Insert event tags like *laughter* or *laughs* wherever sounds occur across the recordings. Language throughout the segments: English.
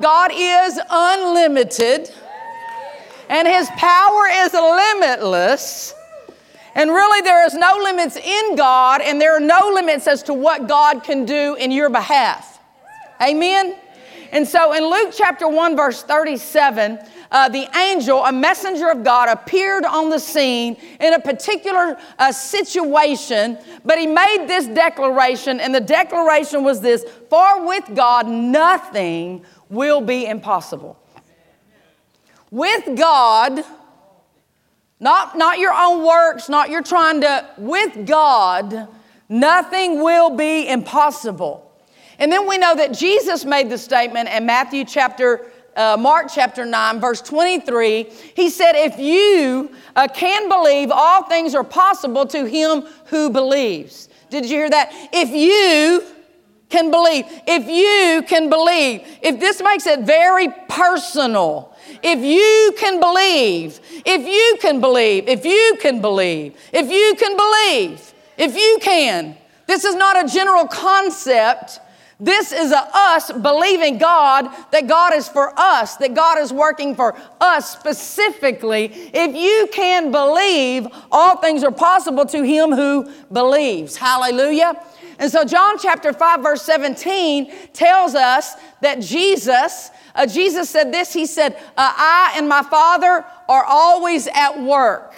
God is unlimited and his power is limitless. And really, there is no limits in God, and there are no limits as to what God can do in your behalf. Amen? And so in Luke chapter 1, verse 37, uh, the angel, a messenger of God, appeared on the scene in a particular uh, situation, but he made this declaration, and the declaration was this For with God, nothing will be impossible. With God, not, not your own works, not your trying to, with God, nothing will be impossible. And then we know that Jesus made the statement in Matthew chapter uh, Mark chapter 9, verse 23, he said, If you uh, can believe, all things are possible to him who believes. Did you hear that? If you can believe, if you can believe, if this makes it very personal, if you can believe, if you can believe, if you can believe, if you can believe, if you can. This is not a general concept this is a us believing God that God is for us, that God is working for us specifically. If you can believe, all things are possible to him who believes. Hallelujah. And so, John chapter 5, verse 17 tells us that Jesus, uh, Jesus said this He said, uh, I and my Father are always at work.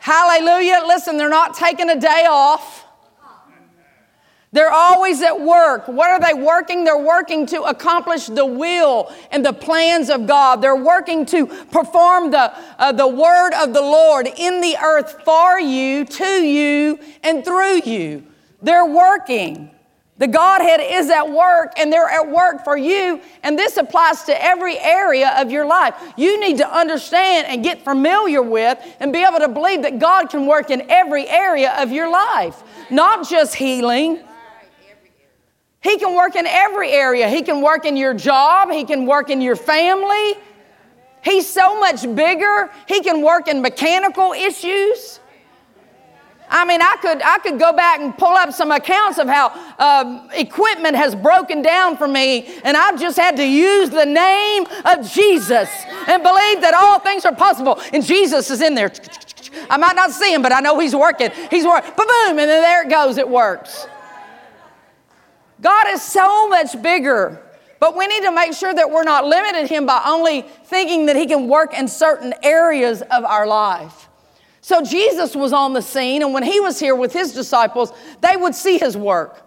Hallelujah. Listen, they're not taking a day off. They're always at work. What are they working? They're working to accomplish the will and the plans of God. They're working to perform the, uh, the word of the Lord in the earth for you, to you, and through you. They're working. The Godhead is at work and they're at work for you. And this applies to every area of your life. You need to understand and get familiar with and be able to believe that God can work in every area of your life, not just healing he can work in every area. He can work in your job, He can work in your family. He's so much bigger. He can work in mechanical issues. I mean, I could, I could go back and pull up some accounts of how uh, equipment has broken down for me, and I've just had to use the name of Jesus and believe that all things are possible. And Jesus is in there. I might not see him, but I know he's working. He's working. Boom, and then there it goes. It works. God is so much bigger. But we need to make sure that we're not limiting Him by only thinking that He can work in certain areas of our life. So Jesus was on the scene, and when He was here with His disciples, they would see His work.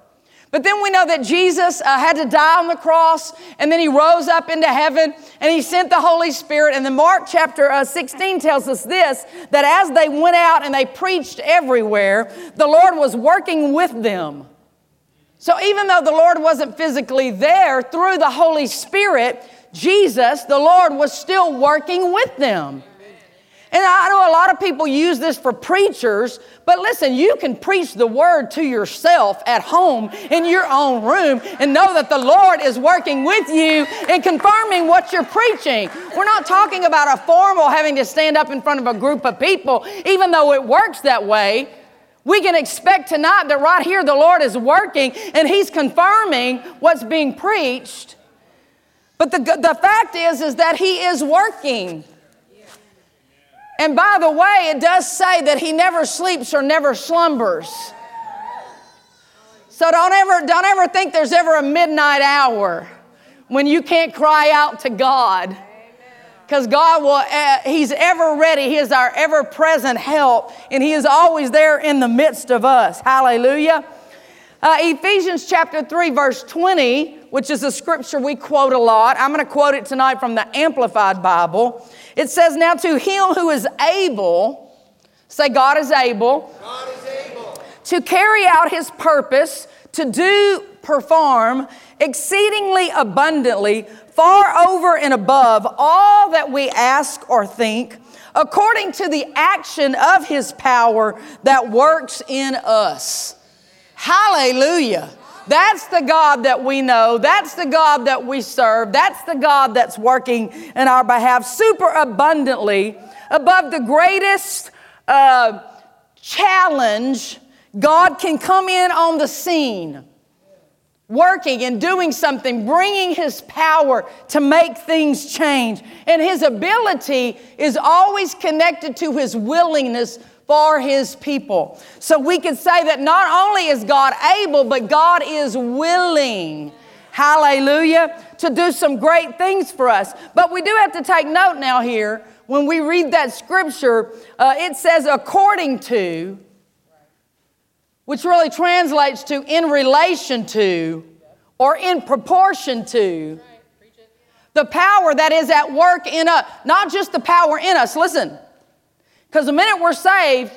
But then we know that Jesus uh, had to die on the cross, and then He rose up into heaven, and He sent the Holy Spirit. And then Mark chapter uh, 16 tells us this that as they went out and they preached everywhere, the Lord was working with them. So even though the Lord wasn't physically there, through the Holy Spirit, Jesus, the Lord, was still working with them. And I know a lot of people use this for preachers, but listen, you can preach the word to yourself at home in your own room and know that the Lord is working with you and confirming what you're preaching. We're not talking about a formal having to stand up in front of a group of people, even though it works that way. We can expect tonight that right here the Lord is working and He's confirming what's being preached. But the, the fact is, is that He is working. And by the way, it does say that He never sleeps or never slumbers. So don't ever, don't ever think there's ever a midnight hour when you can't cry out to God because God will, uh, He's ever ready. He is our ever present help, and He is always there in the midst of us. Hallelujah. Uh, Ephesians chapter 3, verse 20, which is a scripture we quote a lot. I'm going to quote it tonight from the Amplified Bible. It says, Now to him who is able, say, God is able, God is able. to carry out his purpose, to do, perform exceedingly abundantly far over and above all that we ask or think, according to the action of his power that works in us. Hallelujah. That's the God that we know. That's the God that we serve. That's the God that's working in our behalf super abundantly above the greatest uh, challenge God can come in on the scene working and doing something, bringing his power to make things change. And his ability is always connected to his willingness for his people. So we could say that not only is God able, but God is willing. Hallelujah. To do some great things for us. But we do have to take note now here when we read that scripture, uh, it says according to which really translates to in relation to or in proportion to the power that is at work in us, not just the power in us. Listen, because the minute we're saved,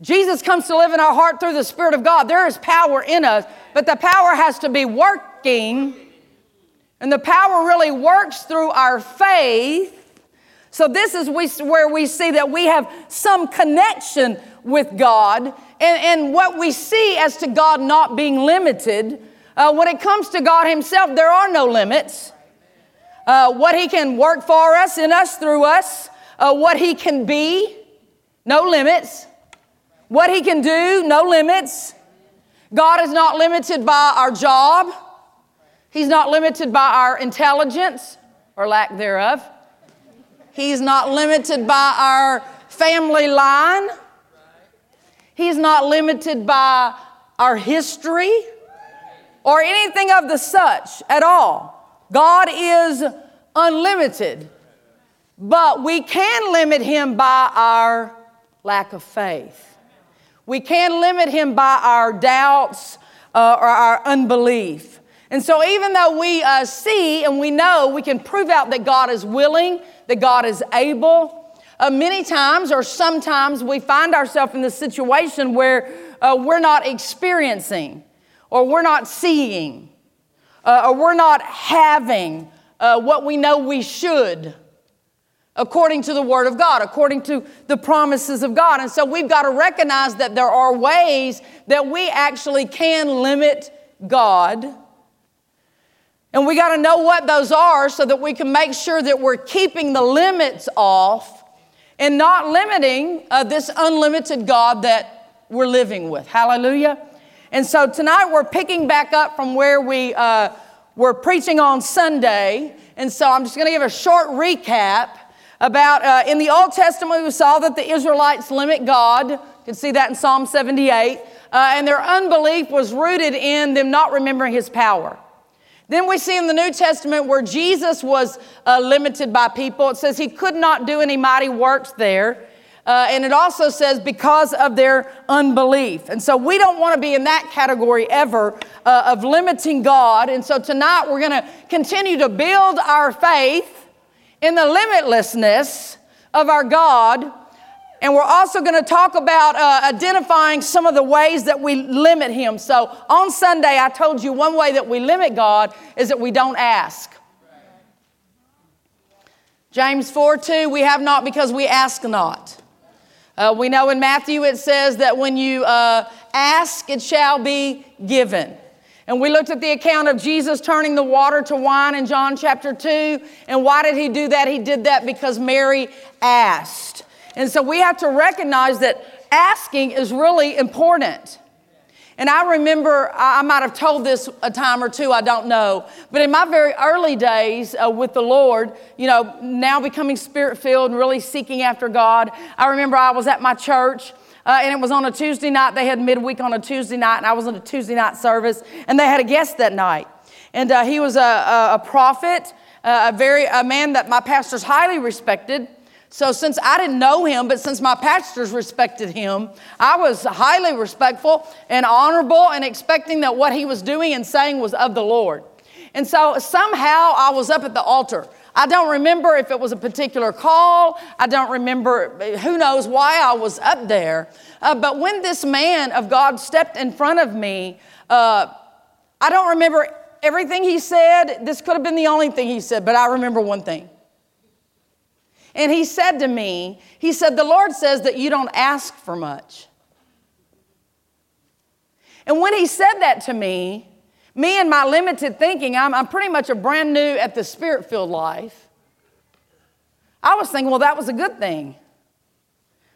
Jesus comes to live in our heart through the Spirit of God. There is power in us, but the power has to be working, and the power really works through our faith. So, this is where we see that we have some connection with God and, and what we see as to God not being limited. Uh, when it comes to God Himself, there are no limits. Uh, what He can work for us, in us, through us, uh, what He can be, no limits. What He can do, no limits. God is not limited by our job, He's not limited by our intelligence or lack thereof. He's not limited by our family line. He's not limited by our history or anything of the such at all. God is unlimited, but we can limit him by our lack of faith. We can limit him by our doubts uh, or our unbelief. And so, even though we uh, see and we know, we can prove out that God is willing, that God is able, uh, many times or sometimes we find ourselves in the situation where uh, we're not experiencing or we're not seeing uh, or we're not having uh, what we know we should according to the Word of God, according to the promises of God. And so we've got to recognize that there are ways that we actually can limit God. And we got to know what those are so that we can make sure that we're keeping the limits off and not limiting uh, this unlimited God that we're living with. Hallelujah. And so tonight we're picking back up from where we uh, were preaching on Sunday. And so I'm just going to give a short recap about uh, in the Old Testament, we saw that the Israelites limit God. You can see that in Psalm 78. Uh, and their unbelief was rooted in them not remembering his power. Then we see in the New Testament where Jesus was uh, limited by people. It says he could not do any mighty works there. Uh, and it also says because of their unbelief. And so we don't want to be in that category ever uh, of limiting God. And so tonight we're going to continue to build our faith in the limitlessness of our God and we're also going to talk about uh, identifying some of the ways that we limit Him. So on Sunday, I told you one way that we limit God is that we don't ask. James 4 2, we have not because we ask not. Uh, we know in Matthew it says that when you uh, ask, it shall be given. And we looked at the account of Jesus turning the water to wine in John chapter 2. And why did he do that? He did that because Mary asked. And so we have to recognize that asking is really important. And I remember, I might have told this a time or two, I don't know. But in my very early days uh, with the Lord, you know, now becoming spirit filled and really seeking after God, I remember I was at my church. Uh, and it was on a Tuesday night. They had midweek on a Tuesday night, and I was in a Tuesday night service, and they had a guest that night. And uh, he was a, a, a prophet, uh, a very a man that my pastors highly respected. So, since I didn't know him, but since my pastors respected him, I was highly respectful and honorable and expecting that what he was doing and saying was of the Lord. And so, somehow, I was up at the altar. I don't remember if it was a particular call. I don't remember, who knows why I was up there. Uh, but when this man of God stepped in front of me, uh, I don't remember everything he said. This could have been the only thing he said, but I remember one thing. And he said to me, He said, The Lord says that you don't ask for much. And when he said that to me, me and my limited thinking, I'm, I'm pretty much a brand new at the spirit filled life. I was thinking, well, that was a good thing,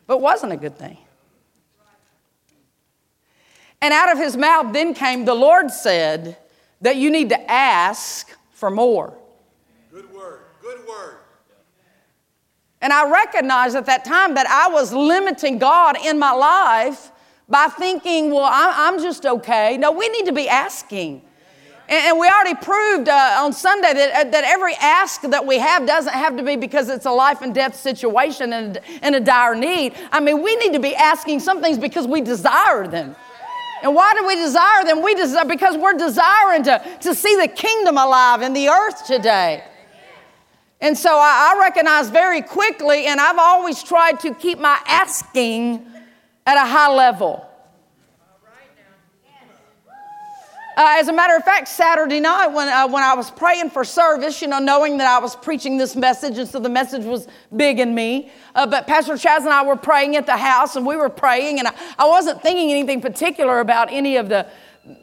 but wasn't a good thing. And out of his mouth then came, The Lord said, that you need to ask for more. Good word. Good word. And I recognized at that time that I was limiting God in my life by thinking, well, I'm just okay. No, we need to be asking. And we already proved uh, on Sunday that, uh, that every ask that we have doesn't have to be because it's a life and death situation and, and a dire need. I mean, we need to be asking some things because we desire them. And why do we desire them? We desire because we're desiring to, to see the kingdom alive in the earth today. And so I, I recognize very quickly, and I've always tried to keep my asking at a high level. Uh, as a matter of fact, Saturday night when, uh, when I was praying for service, you know, knowing that I was preaching this message, and so the message was big in me. Uh, but Pastor Chaz and I were praying at the house, and we were praying, and I, I wasn't thinking anything particular about any of the,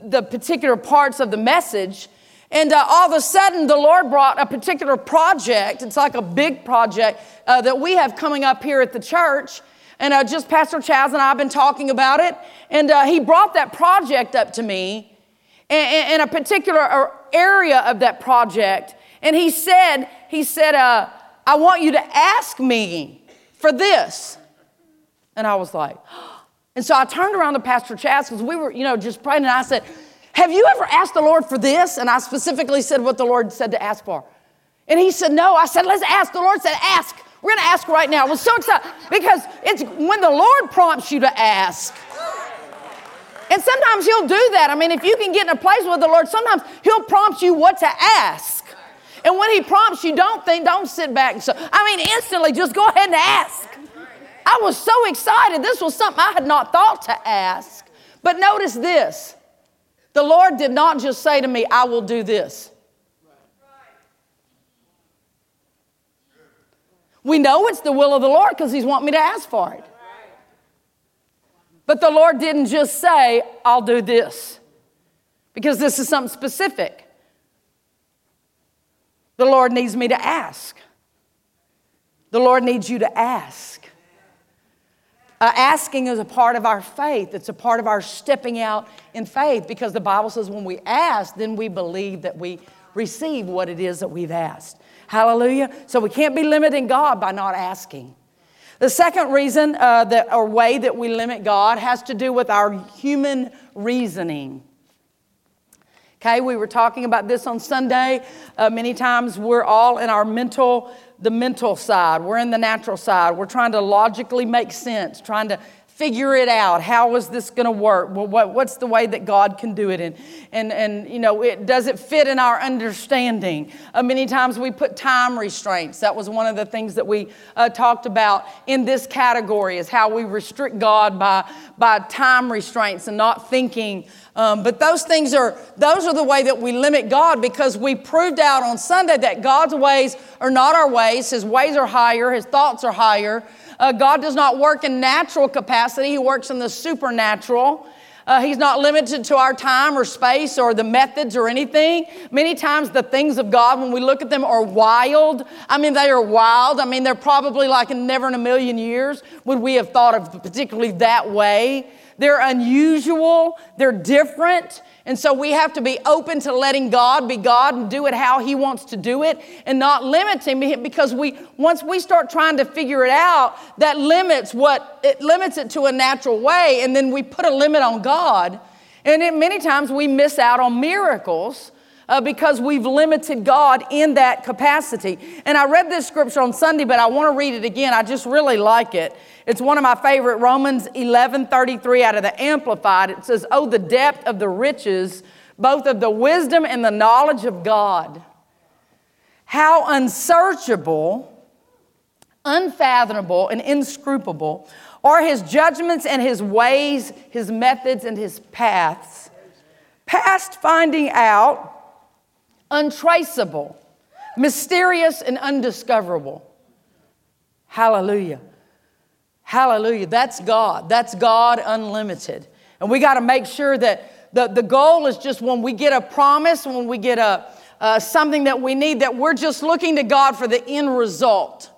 the particular parts of the message. And uh, all of a sudden, the Lord brought a particular project. It's like a big project uh, that we have coming up here at the church. And uh, just Pastor Chaz and I have been talking about it. And he brought that project up to me in, a particular area of that project. And he said, he said, uh, I want you to ask me for this. And I was like, *gasps* and so I turned around to Pastor Chaz because we were, you know, just praying. And I said, Have you ever asked the Lord for this? And I specifically said what the Lord said to ask for. And he said, No. I said, Let's ask. The Lord said, Ask. We're going to ask right now. I was so excited because it's when the Lord prompts you to ask. And sometimes He'll do that. I mean, if you can get in a place with the Lord, sometimes He'll prompt you what to ask. And when He prompts you, don't think, don't sit back and so. I mean, instantly, just go ahead and ask. I was so excited. This was something I had not thought to ask. But notice this the Lord did not just say to me, I will do this. We know it's the will of the Lord because He's wanting me to ask for it. But the Lord didn't just say, I'll do this, because this is something specific. The Lord needs me to ask. The Lord needs you to ask. Uh, asking is a part of our faith. It's a part of our stepping out in faith because the Bible says when we ask, then we believe that we receive what it is that we've asked. Hallelujah. So we can't be limiting God by not asking. The second reason uh, that, or way that we limit God has to do with our human reasoning. Okay, we were talking about this on Sunday. Uh, many times we're all in our mental, the mental side. We're in the natural side. We're trying to logically make sense, trying to figure it out. How is this going to work? Well, what, what's the way that God can do it? And, and, and you know, it, does it fit in our understanding? Uh, many times we put time restraints. That was one of the things that we uh, talked about in this category is how we restrict God by, by time restraints and not thinking. Um, but those things are, those are the way that we limit God because we proved out on Sunday that God's ways are not our ways. His ways are higher. His thoughts are higher. Uh, God does not work in natural capacity, He works in the supernatural. Uh, he's not limited to our time or space or the methods or anything. Many times, the things of God, when we look at them, are wild. I mean, they are wild. I mean, they're probably like never in a million years would we have thought of particularly that way. They're unusual, they're different. And so we have to be open to letting God be God and do it how He wants to do it and not limiting him because we once we start trying to figure it out, that limits what it limits it to a natural way, and then we put a limit on God. And it, many times we miss out on miracles uh, because we've limited God in that capacity. And I read this scripture on Sunday, but I want to read it again. I just really like it. It's one of my favorite, Romans 11:33 out of the Amplified. It says, Oh, the depth of the riches, both of the wisdom and the knowledge of God. How unsearchable, unfathomable, and inscrutable are his judgments and his ways, his methods and his paths. Past finding out, untraceable, mysterious, and undiscoverable. Hallelujah. Hallelujah. That's God. That's God unlimited. And we got to make sure that the, the goal is just when we get a promise, when we get a, uh, something that we need, that we're just looking to God for the end result.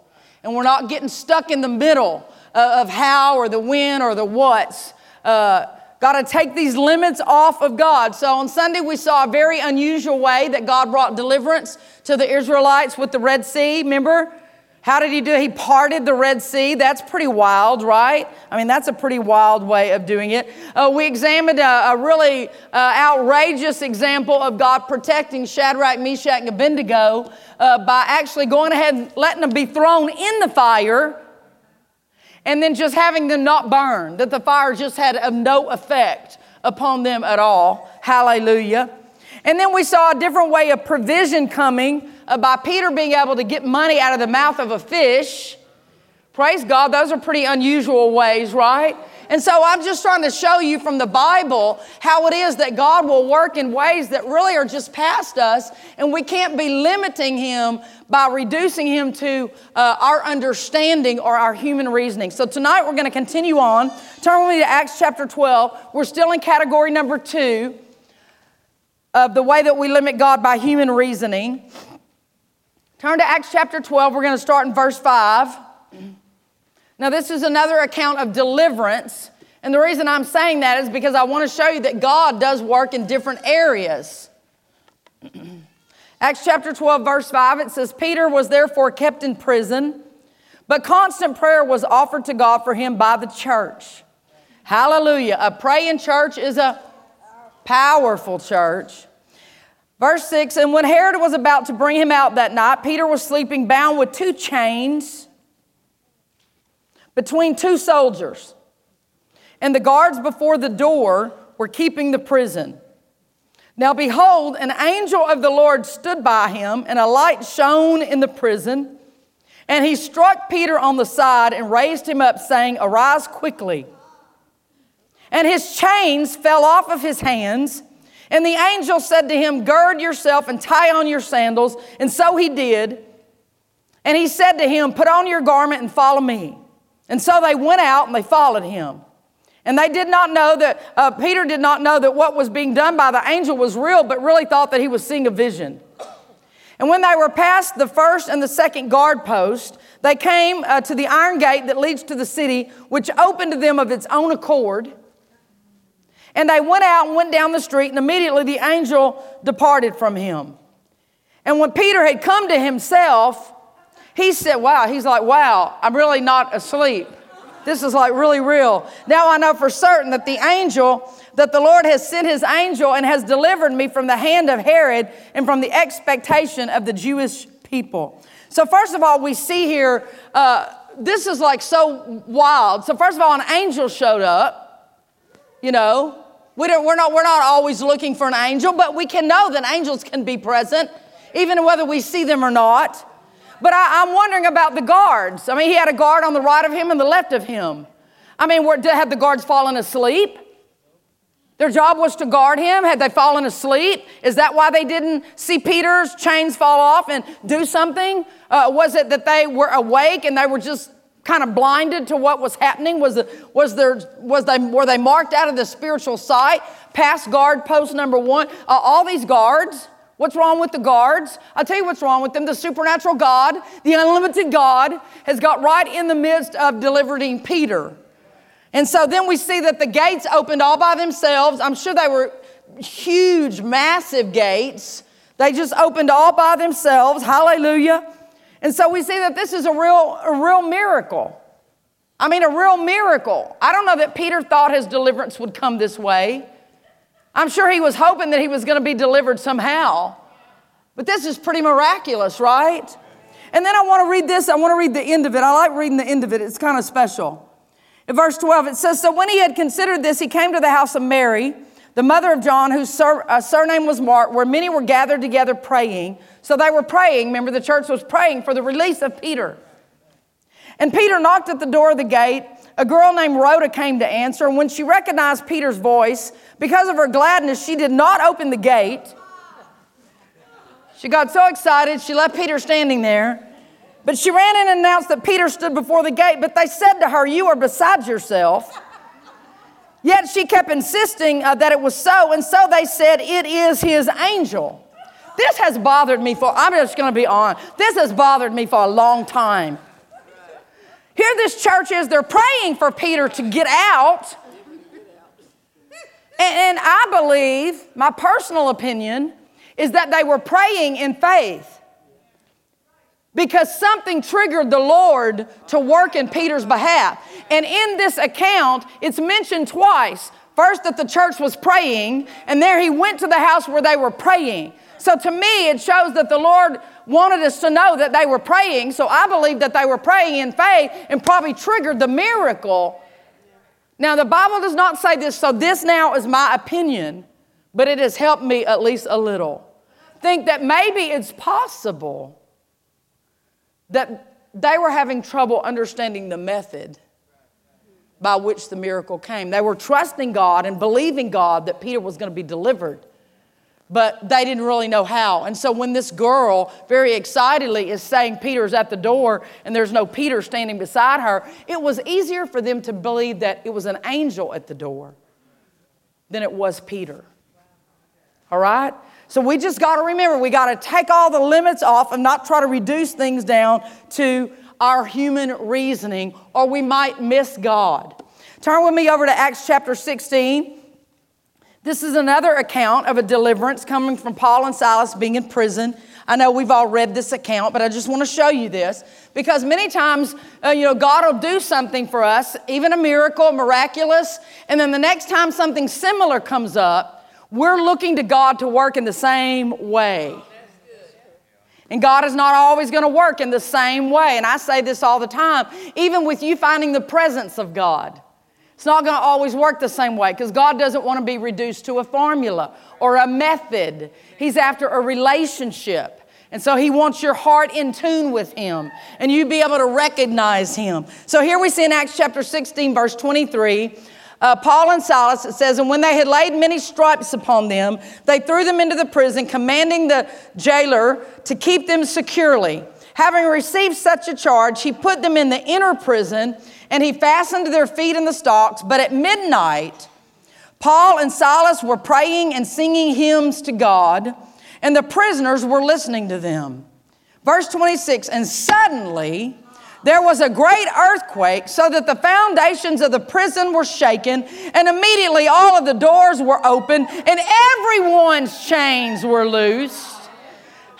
And we're not getting stuck in the middle of how or the when or the what's. Uh, got to take these limits off of God. So on Sunday, we saw a very unusual way that God brought deliverance to the Israelites with the Red Sea. Remember? How did he do it? He parted the Red Sea. That's pretty wild, right? I mean, that's a pretty wild way of doing it. Uh, we examined a, a really uh, outrageous example of God protecting Shadrach, Meshach, and Abednego uh, by actually going ahead and letting them be thrown in the fire and then just having them not burn, that the fire just had no effect upon them at all. Hallelujah. And then we saw a different way of provision coming uh, by Peter being able to get money out of the mouth of a fish. Praise God, those are pretty unusual ways, right? And so I'm just trying to show you from the Bible how it is that God will work in ways that really are just past us, and we can't be limiting Him by reducing Him to uh, our understanding or our human reasoning. So tonight we're going to continue on. Turn with me to Acts chapter 12. We're still in category number two of the way that we limit God by human reasoning. Turn to Acts chapter 12. We're going to start in verse 5. Now, this is another account of deliverance. And the reason I'm saying that is because I want to show you that God does work in different areas. *clears throat* Acts chapter 12, verse 5, it says, Peter was therefore kept in prison, but constant prayer was offered to God for him by the church. Hallelujah. A praying church is a powerful church. Verse 6 And when Herod was about to bring him out that night, Peter was sleeping bound with two chains between two soldiers. And the guards before the door were keeping the prison. Now, behold, an angel of the Lord stood by him, and a light shone in the prison. And he struck Peter on the side and raised him up, saying, Arise quickly. And his chains fell off of his hands. And the angel said to him, Gird yourself and tie on your sandals. And so he did. And he said to him, Put on your garment and follow me. And so they went out and they followed him. And they did not know that, uh, Peter did not know that what was being done by the angel was real, but really thought that he was seeing a vision. And when they were past the first and the second guard post, they came uh, to the iron gate that leads to the city, which opened to them of its own accord. And they went out and went down the street, and immediately the angel departed from him. And when Peter had come to himself, he said, Wow, he's like, Wow, I'm really not asleep. This is like really real. Now I know for certain that the angel, that the Lord has sent his angel and has delivered me from the hand of Herod and from the expectation of the Jewish people. So, first of all, we see here, uh, this is like so wild. So, first of all, an angel showed up, you know, we don't, we're, not, we're not always looking for an angel, but we can know that angels can be present, even whether we see them or not. But I, am wondering about the guards. I mean, he had a guard on the right of him and the left of him. I mean, were, had the guards fallen asleep? Their job was to guard him. Had they fallen asleep? Is that why they didn't see Peter's chains fall off and do something? Uh, was it that they were awake and they were just kind of blinded to what was happening? Was, the, was there, was they, were they marked out of the spiritual sight? Past guard post number one. Uh, all these guards, what's wrong with the guards? I'll tell you what's wrong with them. The supernatural God, the unlimited God, has got right in the midst of delivering Peter. And so then we see that the gates opened all by themselves. I'm sure they were huge, massive gates. They just opened all by themselves. Hallelujah. And so we see that this is a real, a real miracle. I mean, a real miracle. I don't know that Peter thought his deliverance would come this way. I'm sure he was hoping that he was going to be delivered somehow. But this is pretty miraculous, right? And then I want to read this. I want to read the end of it. I like reading the end of it, it's kind of special. In verse 12, it says So when he had considered this, he came to the house of Mary the mother of John, whose uh, surname was Mark, where many were gathered together praying. So they were praying. Remember, the church was praying for the release of Peter. And Peter knocked at the door of the gate. A girl named Rhoda came to answer. And when she recognized Peter's voice, because of her gladness, she did not open the gate. She got so excited, she left Peter standing there. But she ran in and announced that Peter stood before the gate. But they said to her, You are beside yourself. Yet she kept insisting uh, that it was so, and so they said, It is his angel. This has bothered me for, I'm just gonna be on, this has bothered me for a long time. Here, this church is, they're praying for Peter to get out. And, and I believe, my personal opinion, is that they were praying in faith because something triggered the Lord to work in Peter's behalf. And in this account, it's mentioned twice. First, that the church was praying, and there he went to the house where they were praying. So to me, it shows that the Lord wanted us to know that they were praying. So I believe that they were praying in faith and probably triggered the miracle. Now, the Bible does not say this, so this now is my opinion, but it has helped me at least a little. Think that maybe it's possible that they were having trouble understanding the method by which the miracle came. They were trusting God and believing God that Peter was going to be delivered, but they didn't really know how. And so when this girl very excitedly is saying Peter's at the door and there's no Peter standing beside her, it was easier for them to believe that it was an angel at the door than it was Peter. All right? So we just got to remember we got to take all the limits off and not try to reduce things down to our human reasoning, or we might miss God. Turn with me over to Acts chapter 16. This is another account of a deliverance coming from Paul and Silas being in prison. I know we've all read this account, but I just want to show you this because many times, uh, you know, God will do something for us, even a miracle, miraculous, and then the next time something similar comes up, we're looking to God to work in the same way. And God is not always going to work in the same way. And I say this all the time, even with you finding the presence of God. It's not going to always work the same way because God doesn't want to be reduced to a formula or a method. He's after a relationship. And so he wants your heart in tune with him and you be able to recognize him. So here we see in Acts chapter 16, verse 23 uh, Paul and Silas, it says, and when they had laid many stripes upon them, they threw them into the prison, commanding the jailer to keep them securely. Having received such a charge, he put them in the inner prison and he fastened their feet in the stocks. But at midnight, Paul and Silas were praying and singing hymns to God, and the prisoners were listening to them. Verse 26 And suddenly, there was a great earthquake so that the foundations of the prison were shaken, and immediately all of the doors were open, and everyone's chains were loosed.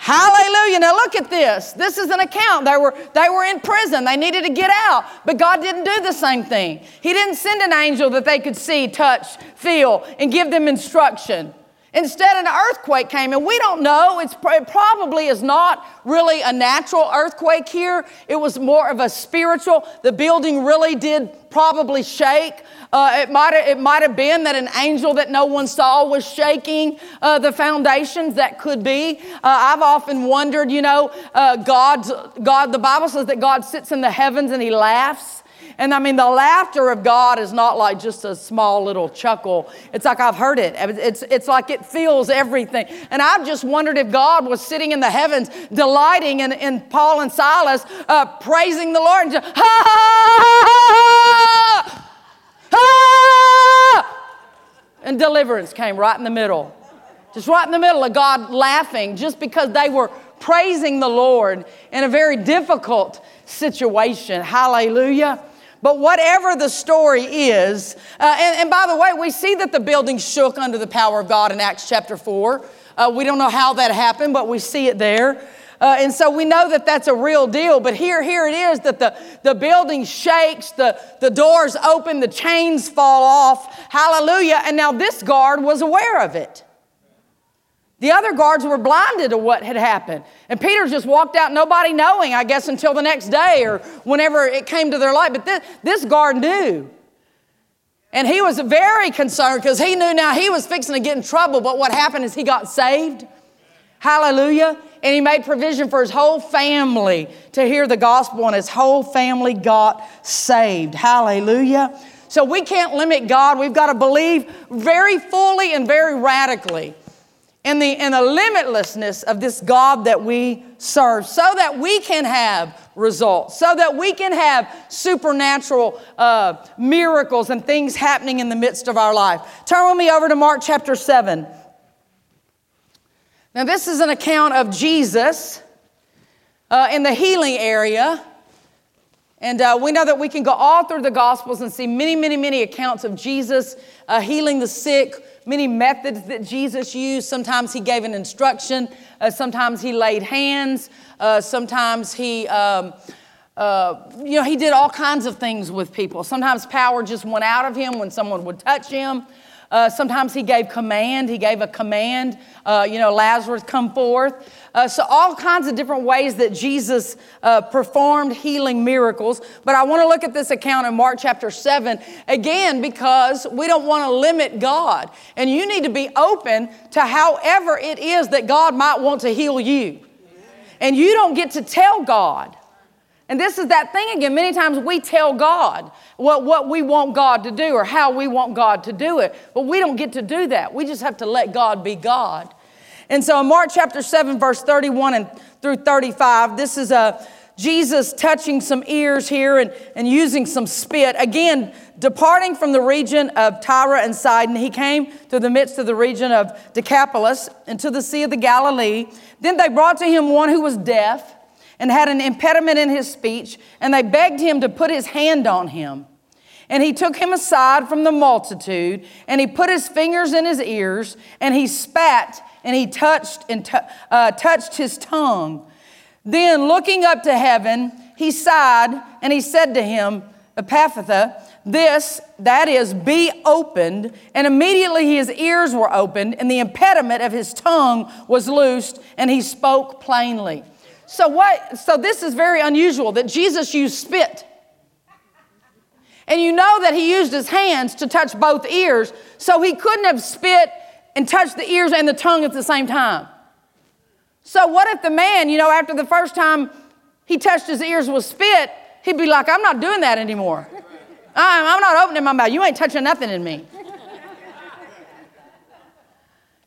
Hallelujah. Now look at this. This is an account. They were, they were in prison. They needed to get out. But God didn't do the same thing. He didn't send an angel that they could see, touch, feel, and give them instruction. Instead, an earthquake came, and we don't know. It's, it probably is not really a natural earthquake here. It was more of a spiritual. The building really did probably shake. Uh, it might it might have been that an angel that no one saw was shaking uh, the foundations. That could be. Uh, I've often wondered. You know, uh, God, God. The Bible says that God sits in the heavens and He laughs. And I mean, the laughter of God is not like just a small little chuckle. It's like I've heard it. It's, it's like it feels everything. And I've just wondered if God was sitting in the heavens, delighting in, in Paul and Silas, uh, praising the Lord, and just, ha, ha, ha, ha, and deliverance came right in the middle. Just right in the middle of God laughing, just because they were praising the Lord in a very difficult situation. Hallelujah. But whatever the story is, uh, and, and, by the way, we see that the building shook under the power of God in Acts chapter 4. Uh, we don't know how that happened, but we see it there. Uh, and so we know that that's a real deal. But here, here it is that the, the building shakes, the, the doors open, the chains fall off. Hallelujah. And now this guard was aware of it. The other guards were blinded to what had happened. And Peter just walked out, nobody knowing, I guess, until the next day or whenever it came to their light. But this, this guard knew. And he was very concerned because he knew now he was fixing to get in trouble. But what happened is he got saved. Hallelujah. And he made provision for his whole family to hear the gospel, and his whole family got saved. Hallelujah. So we can't limit God. We've got to believe very fully and very radically and the, and the limitlessness of this God that we serve so that we can have results, so that we can have supernatural uh, miracles and things happening in the midst of our life. Turn with me over to Mark chapter 7. Now, this is an account of Jesus uh, in the healing area. And uh, we know that we can go all through the Gospels and see many, many, many accounts of Jesus uh, healing the sick, many methods that Jesus used. Sometimes he gave an instruction, uh, sometimes he laid hands, uh, sometimes he. Um, uh, you know, he did all kinds of things with people. Sometimes power just went out of him when someone would touch him. Uh, sometimes he gave command. He gave a command, uh, you know, Lazarus, come forth. Uh, so, all kinds of different ways that Jesus uh, performed healing miracles. But I want to look at this account in Mark chapter 7 again because we don't want to limit God. And you need to be open to however it is that God might want to heal you. And you don't get to tell God. And this is that thing again. Many times we tell God what, what we want God to do or how we want God to do it, but we don't get to do that. We just have to let God be God. And so in Mark chapter 7, verse 31 and through 35, this is a Jesus touching some ears here and, and using some spit. Again, departing from the region of Tyre and Sidon, he came to the midst of the region of Decapolis and to the Sea of the Galilee. Then they brought to him one who was deaf and had an impediment in his speech, and they begged him to put his hand on him. And he took him aside from the multitude, and he put his fingers in his ears, and he spat, and he touched and t- uh, touched his tongue. Then, looking up to heaven, he sighed, and he said to him, Ephphatha, this, that is, be opened. And immediately his ears were opened, and the impediment of his tongue was loosed, and he spoke plainly. So what so this is very unusual that Jesus used spit. And you know that he used his hands to touch both ears, so he couldn't have spit and touched the ears and the tongue at the same time. So what if the man, you know, after the first time he touched his ears with spit, he'd be like, I'm not doing that anymore. I'm not opening my mouth. You ain't touching nothing in me.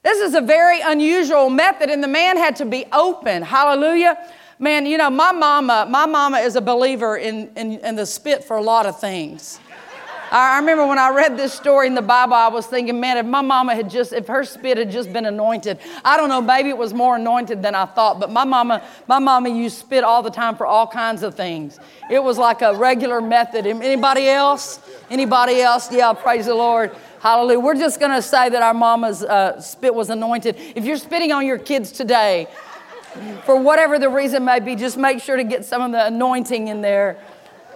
This is a very unusual method, and the man had to be open. Hallelujah. Man, you know, my mama, my mama is a believer in, in, in the spit for a lot of things. I remember when I read this story in the Bible, I was thinking, man, if my mama had just, if her spit had just been anointed, I don't know, maybe it was more anointed than I thought, but my mama, my mama used spit all the time for all kinds of things. It was like a regular method. Anybody else? Anybody else? Yeah, praise the Lord. Hallelujah. We're just going to say that our mama's uh, spit was anointed. If you're spitting on your kids today, for whatever the reason may be, just make sure to get some of the anointing in there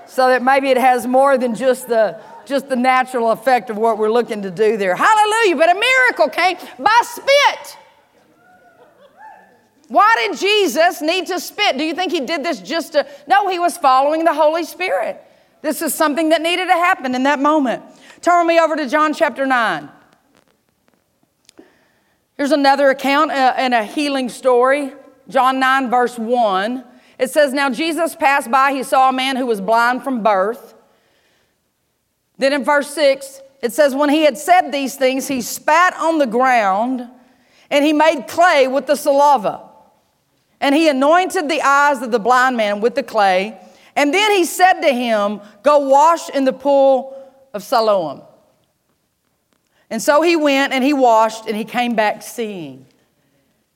so that maybe it has more than just the just the natural effect of what we're looking to do there. Hallelujah. But a miracle came by spit. Why did Jesus need to spit? Do you think he did this just to? No, he was following the Holy Spirit. This is something that needed to happen in that moment. Turn me over to John chapter 9. Here's another account uh, and a healing story. John 9, verse 1. It says, Now Jesus passed by, he saw a man who was blind from birth. Then in verse 6, it says, When he had said these things, he spat on the ground and he made clay with the saliva. And he anointed the eyes of the blind man with the clay. And then he said to him, Go wash in the pool of Siloam. And so he went and he washed and he came back seeing.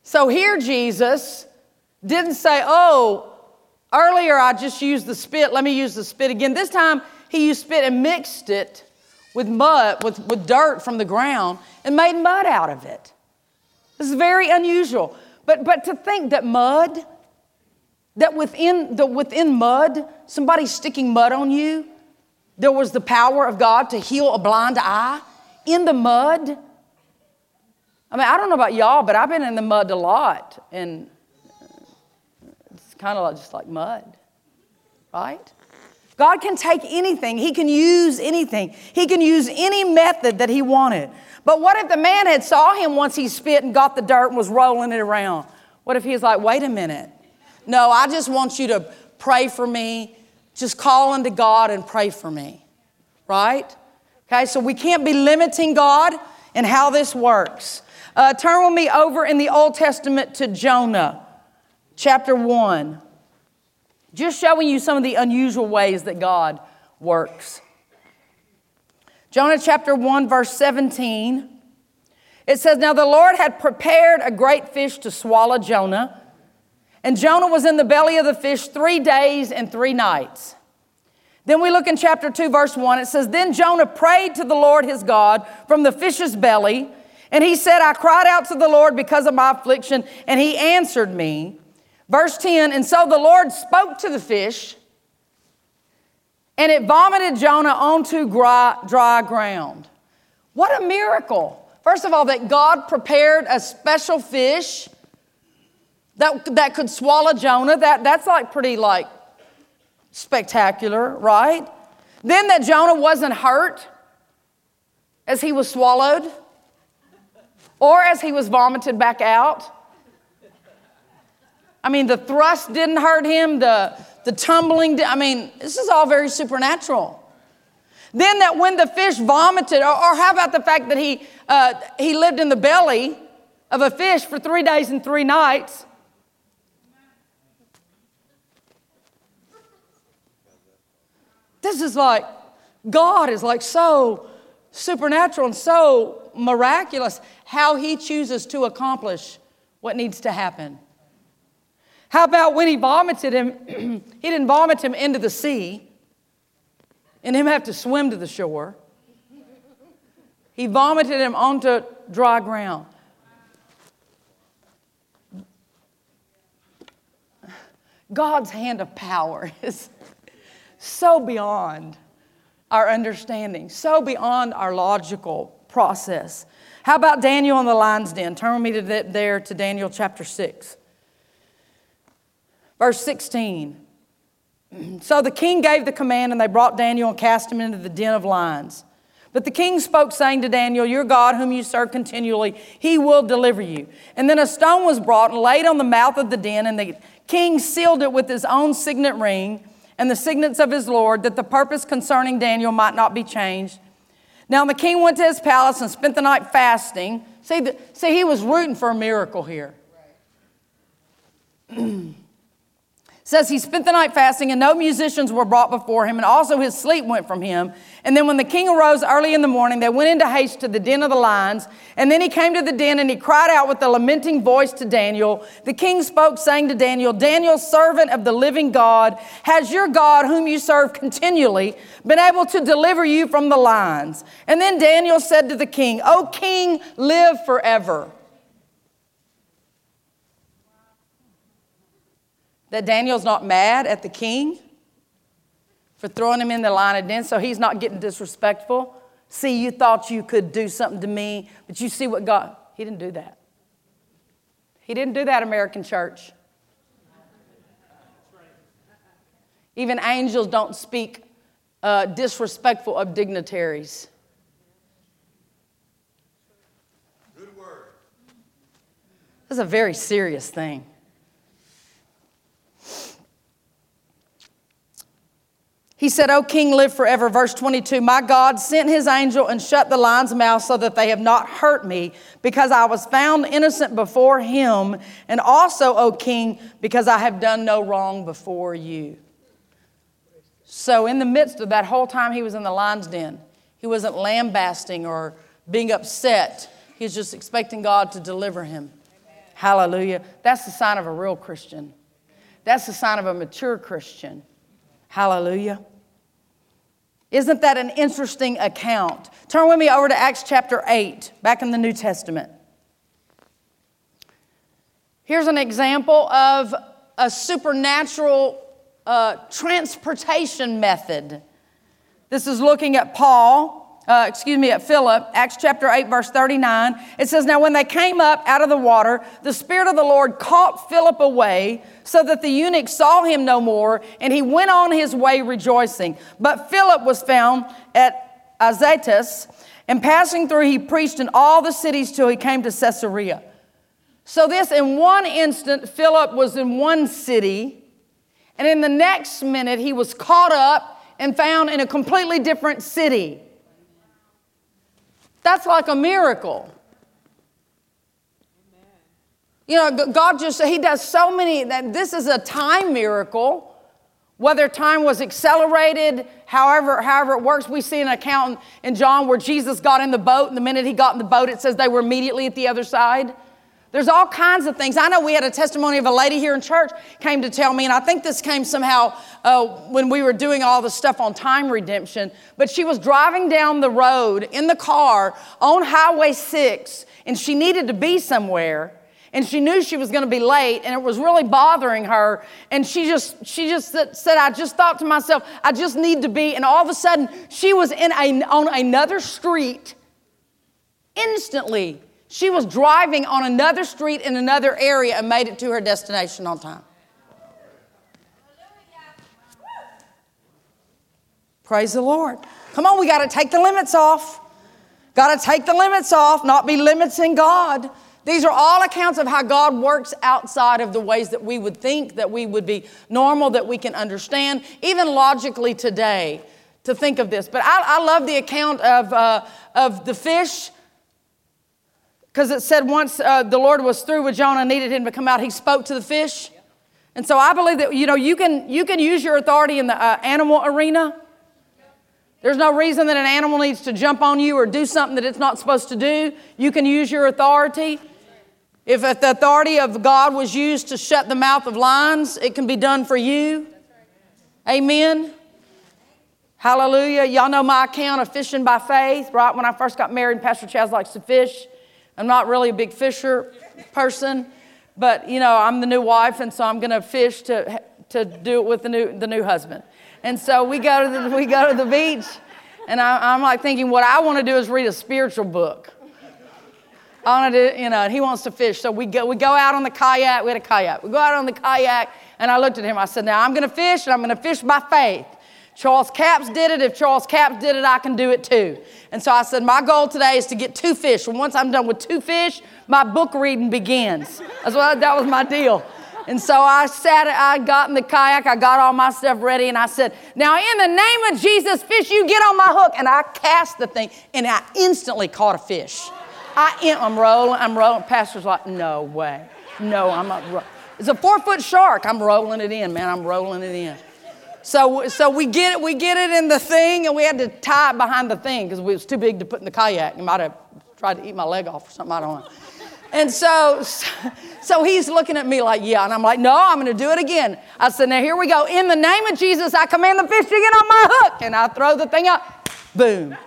So here Jesus didn't say, Oh, earlier I just used the spit, let me use the spit again. This time he used spit and mixed it with mud, with, with dirt from the ground, and made mud out of it. This is very unusual. But, but to think that mud, that within, the, within mud, somebody sticking mud on you, there was the power of God to heal a blind eye in the mud. I mean, I don't know about y'all, but I've been in the mud a lot, and it's kind of just like mud, right? God can take anything, He can use anything, He can use any method that He wanted. But what if the man had saw him once he spit and got the dirt and was rolling it around? What if he was like, wait a minute? No, I just want you to pray for me just call unto God and pray for me, right? Okay, so we can't be limiting God and how this works. Uh, turn with me over in the Old Testament to Jonah, chapter 1. Just showing you some of the unusual ways that God works. Jonah chapter 1, verse 17. It says, Now the Lord had prepared a great fish to swallow Jonah. And Jonah was in the belly of the fish three days and three nights. Then we look in chapter 2, verse 1. It says, Then Jonah prayed to the Lord his God from the fish's belly. And he said, I cried out to the Lord because of my affliction, and he answered me. Verse 10 And so the Lord spoke to the fish, and it vomited Jonah onto dry, ground. What a miracle! First of all, that God prepared a special fish that, that could swallow Jonah. That, that's like pretty like spectacular, right? Then that Jonah wasn't hurt as he was swallowed or as he was vomited back out. I mean, the thrust didn't hurt him, the, the tumbling, I mean, this is all very supernatural. Then that when the fish vomited, or, or how about the fact that he, uh, he lived in the belly of a fish for three days and three nights? This is like, God is like so supernatural and so miraculous how he chooses to accomplish what needs to happen. How about when he vomited him, *clears throat* he didn't vomit him into the sea and him have to swim to the shore. He vomited him onto dry ground. God's hand of power *laughs* is so beyond our understanding, so beyond our logical process. How about Daniel in the lion's den? Turn with me to there to Daniel chapter 6. Verse 16. So the king gave the command, and they brought Daniel and cast him into the den of lions. But the king spoke, saying to Daniel, Your God, whom you serve continually, he will deliver you. And then a stone was brought and laid on the mouth of the den, and the king sealed it with his own signet ring and the signets of his Lord, that the purpose concerning Daniel might not be changed. Now the king went to his palace and spent the night fasting. See, the, see he was rooting for a miracle here. *clears throat* says he spent the night fasting and no musicians were brought before him and also his sleep went from him. And then when the king arose early in the morning they went into haste to the den of the lions. And then he came to the den and he cried out with a lamenting voice to daniel. The king spoke saying to daniel daniel servant of the living god has your god whom you serve continually been able to deliver you from the lions? And then daniel said to the king o king live forever That Daniel's not mad at the king for throwing him in the line of den, so he's not getting disrespectful. See, you thought you could do something to me, but you see what God, he didn't do that. He didn't do that, American church. Even angels don't speak uh, disrespectful of dignitaries. Good word. This is a very serious thing. He said, O king, live forever. Verse 22 My God sent his angel and shut the lion's mouth so that they have not hurt me, because I was found innocent before him, and also, O king, because I have done no wrong before you. So, in the midst of that whole time he was in the lion's den, he wasn't lambasting or being upset. He was just expecting God to deliver him. Hallelujah. That's the sign of a real Christian. That's the sign of a mature Christian. Hallelujah. Isn't that an interesting account? Turn with me over to Acts chapter 8, back in the New Testament. Here's an example of a supernatural uh, transportation method. This is looking at Paul uh, excuse me, at Philip, Acts chapter 8, verse 39. It says, Now when they came up out of the water, the Spirit of the Lord caught Philip away, so that the eunuch saw him no more, and he went on his way rejoicing. But Philip was found at Azotus, and passing through, he preached in all the cities till he came to Caesarea. So, this in one instant, Philip was in one city, and in the next minute, he was caught up and found in a completely different city. That's like a miracle. You know, God just, He does so many, that this is a time miracle. Whether time was accelerated, however, however it works, we see an account in John where Jesus got in the boat, and the minute he got in the boat, it says they were immediately at the other side. There's all kinds of things. I know we had a testimony of a lady here in church came to tell me, and I think this came somehow uh, when we were doing all the stuff on time redemption. But she was driving down the road in the car on Highway 6, and she needed to be somewhere and she knew she was going to be late and it was really bothering her and she just she just said i just thought to myself i just need to be and all of a sudden she was in a, on another street instantly she was driving on another street in another area and made it to her destination on time. Praise the Lord. Come on, we got to take the limits off. Got to take the limits off, not be limits in God. These are all accounts of how God works outside of the ways that we would think, that we would be normal, that we can understand, even logically today to think of this. But I, I love the account of, uh, of the fish because it said once uh, the Lord was through with Jonah, needed him to come out, he spoke to the fish. And so I believe that you know you can you can use your authority in the uh, animal arena. There's no reason that an animal needs to jump on you or do something that it's not supposed to do. You can use your authority. If the authority of God was used to shut the mouth of lions, it can be done for you. Amen. Hallelujah. Y'all know my account of fishing by faith, right? When I first got married, Pastor Chaz likes to fish. I'm not really a big fisher person, but you know, I'm the new wife, and so I'm going to fish to to do it with the new the new husband. And so we go to the, we go to the beach, and I, am like thinking, what I want to do is read a spiritual book. I want to do, you know, and he wants to fish, so we go we go out on the kayak. We had a kayak. We go out on the kayak, and I looked at him. I said, now I'm going to fish, and I'm going to fish by faith. Charles Capps did it. If Charles Capps did it, I can do it too. And so I said, my goal today is to get two fish. And once I'm done with two fish, my book reading begins. That's what, that was my deal. And so I sat, I got in the kayak, I got all my stuff ready, and I said, Now, in the name of Jesus, fish, you get on my hook. And I cast the thing, and I instantly caught a fish. I am rolling, I'm rolling. Pastor's like, No way. No, I'm not. It's a four foot shark. I'm rolling it in, man. I'm rolling it in. So, so we get it, we get it in the thing, and we had to tie it behind the thing because it was too big to put in the kayak. He might have tried to eat my leg off or something. I don't know. And so, so he's looking at me like, yeah. And I'm like, no, I'm going to do it again. I said, now here we go. In the name of Jesus, I command the fish to get on my hook. And I throw the thing up. Boom.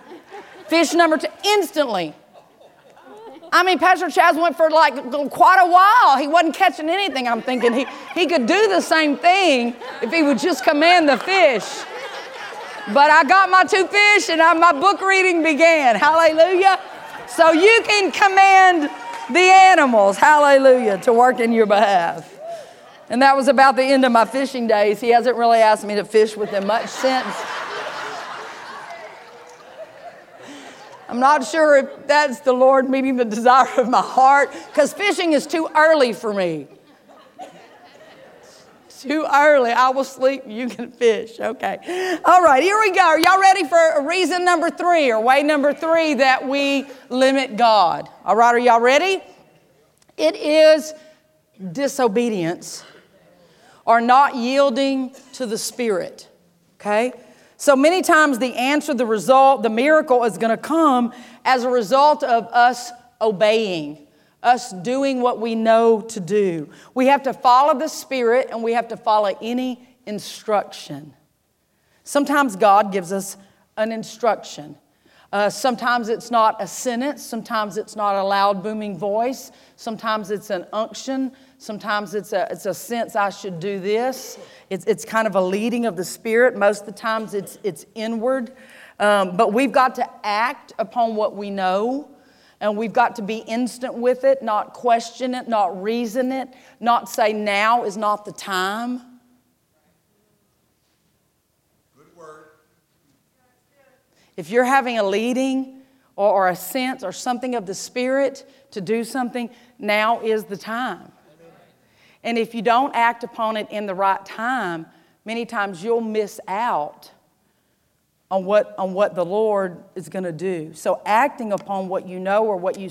Fish number two, instantly. I mean, Pastor Chaz went for like quite a while. He wasn't catching anything. I'm thinking he, he could do the same thing if he would just command the fish. But I got my two fish and I, my book reading began. Hallelujah. So you can command the animals, hallelujah, to work in your behalf. And that was about the end of my fishing days. He hasn't really asked me to fish with him much since. I'm not sure if that's the Lord meeting the desire of my heart because fishing is too early for me. too early. I will sleep, you can fish. Okay. All right, here we go. Are y'all ready for reason number three or way number three that we limit God? All right, are y'all ready? It is disobedience or not yielding to the Spirit. Okay? So many times, the answer, the result, the miracle is going to come as a result of us obeying, us doing what we know to do. We have to follow the Spirit and we have to follow any instruction. Sometimes God gives us an instruction. Uh, sometimes it's not a sentence, sometimes it's not a loud booming voice, sometimes it's an unction, sometimes it's a, it's a sense I should do this. It's, it's kind of a leading of the Spirit. Most of the times it's, it's inward. Um, but we've got to act upon what we know. And we've got to be instant with it, not question it, not reason it, not say now is not the time. Good word. If you're having a leading or, or a sense or something of the Spirit to do something, now is the time. And if you don't act upon it in the right time, many times you'll miss out on what, on what the Lord is going to do. So, acting upon what you know or what you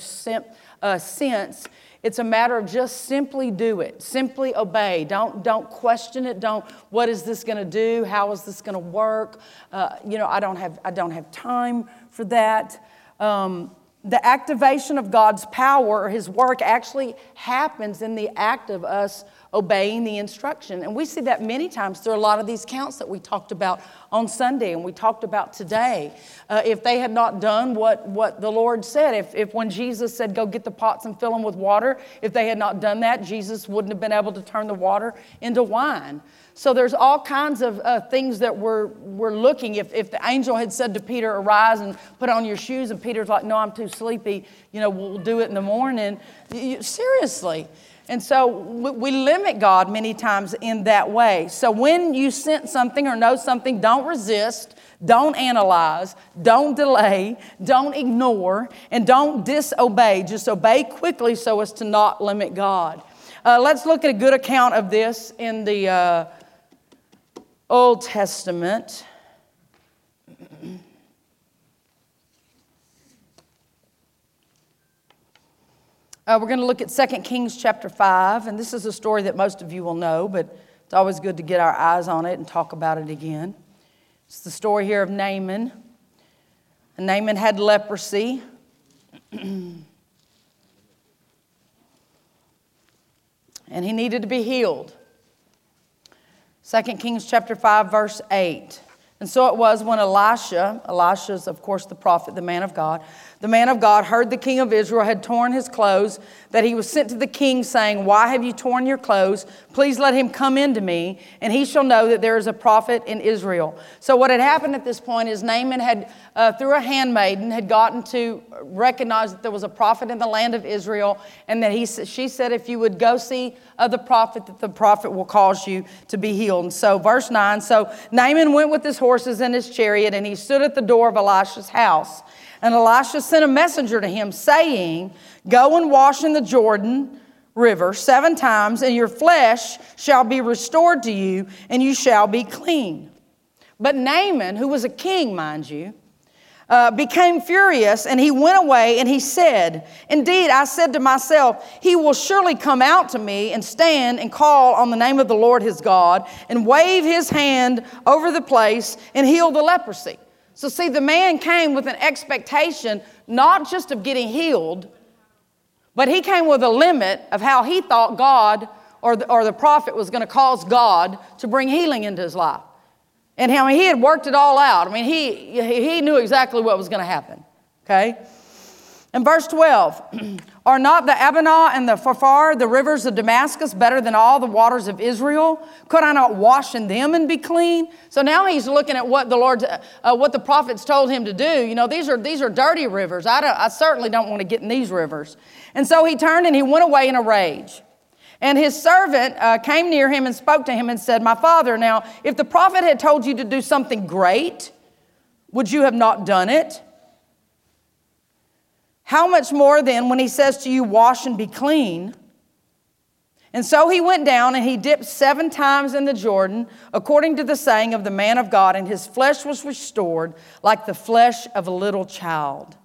uh, sense, it's a matter of just simply do it, simply obey. Don't, don't question it. Don't, what is this going to do? How is this going to work? Uh, you know, I don't, have, I don't have time for that. Um, the activation of God's power His work actually happens in the act of us obeying the instruction. And we see that many times through a lot of these counts that we talked about on Sunday and we talked about today. Uh, if they had not done what, what the Lord said, if, if when Jesus said, Go get the pots and fill them with water, if they had not done that, Jesus wouldn't have been able to turn the water into wine. So there's all kinds of uh, things that we're, we're looking. If, if the angel had said to Peter, Arise and put on your shoes, and Peter's like, No, I'm too sleepy, you know, we'll do it in the morning. You, seriously. And so we limit God many times in that way. So when you sense something or know something, don't resist, don't analyze, don't delay, don't ignore, and don't disobey. Just obey quickly so as to not limit God. Uh, let's look at a good account of this in the uh, Old Testament. Uh, we're going to look at 2 Kings chapter 5, and this is a story that most of you will know, but it's always good to get our eyes on it and talk about it again. It's the story here of Naaman. And Naaman had leprosy. *clears throat* and he needed to be healed. 2 Kings chapter 5, verse 8. And so it was when Elisha, Elisha is, of course, the prophet, the man of God, the man of God heard the king of Israel had torn his clothes, that he was sent to the king, saying, Why have you torn your clothes? Please let him come into me, and he shall know that there is a prophet in Israel. So, what had happened at this point is Naaman had, uh, through a handmaiden, had gotten to recognize that there was a prophet in the land of Israel, and that he, she said, If you would go see uh, the prophet, that the prophet will cause you to be healed. And so, verse 9 So Naaman went with his horses and his chariot, and he stood at the door of Elisha's house. And Elisha sent a messenger to him, saying, Go and wash in the Jordan River seven times, and your flesh shall be restored to you, and you shall be clean. But Naaman, who was a king, mind you, uh, became furious, and he went away and he said, Indeed, I said to myself, He will surely come out to me and stand and call on the name of the Lord his God, and wave his hand over the place and heal the leprosy. So, see, the man came with an expectation not just of getting healed, but he came with a limit of how he thought God or the, or the prophet was going to cause God to bring healing into his life. And how he had worked it all out. I mean, he, he knew exactly what was going to happen. Okay? In verse 12, *clears throat* are not the Abana and the Pharpar, the rivers of Damascus, better than all the waters of Israel? Could I not wash in them and be clean? So now he's looking at what the Lord, uh, what the prophets told him to do. You know, these are, these are dirty rivers. I, I certainly don't want to get in these rivers. And so he turned and he went away in a rage. And his servant uh, came near him and spoke to him and said, My father, now, if the prophet had told you to do something great, would you have not done it? How much more then when he says to you, Wash and be clean? And so he went down and he dipped seven times in the Jordan, according to the saying of the man of God, and his flesh was restored like the flesh of a little child.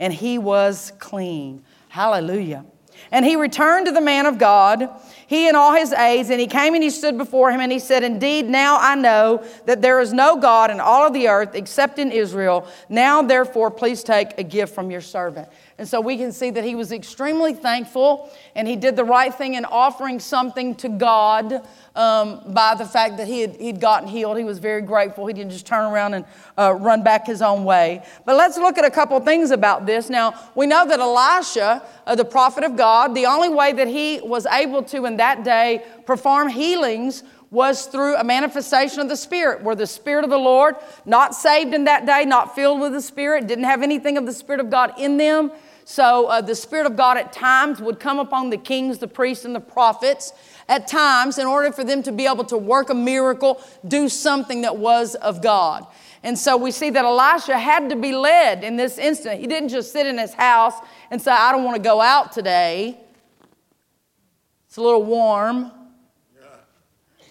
And he was clean. Hallelujah. And he returned to the man of God, he and all his aides, and he came and he stood before him and he said, Indeed, now I know that there is no God in all of the earth except in Israel. Now, therefore, please take a gift from your servant. And so we can see that he was extremely thankful and he did the right thing in offering something to God um, by the fact that he had, he'd gotten healed. He was very grateful. He didn't just turn around and uh, run back his own way. But let's look at a couple things about this. Now, we know that Elisha, uh, the prophet of God, the only way that he was able to in that day perform healings was through a manifestation of the Spirit, where the Spirit of the Lord, not saved in that day, not filled with the Spirit, didn't have anything of the Spirit of God in them. So uh, the Spirit of God at times would come upon the kings, the priests, and the prophets at times in order for them to be able to work a miracle, do something that was of God. And so we see that Elisha had to be led in this instant. He didn't just sit in his house and say, I don't want to go out today. It's a little warm.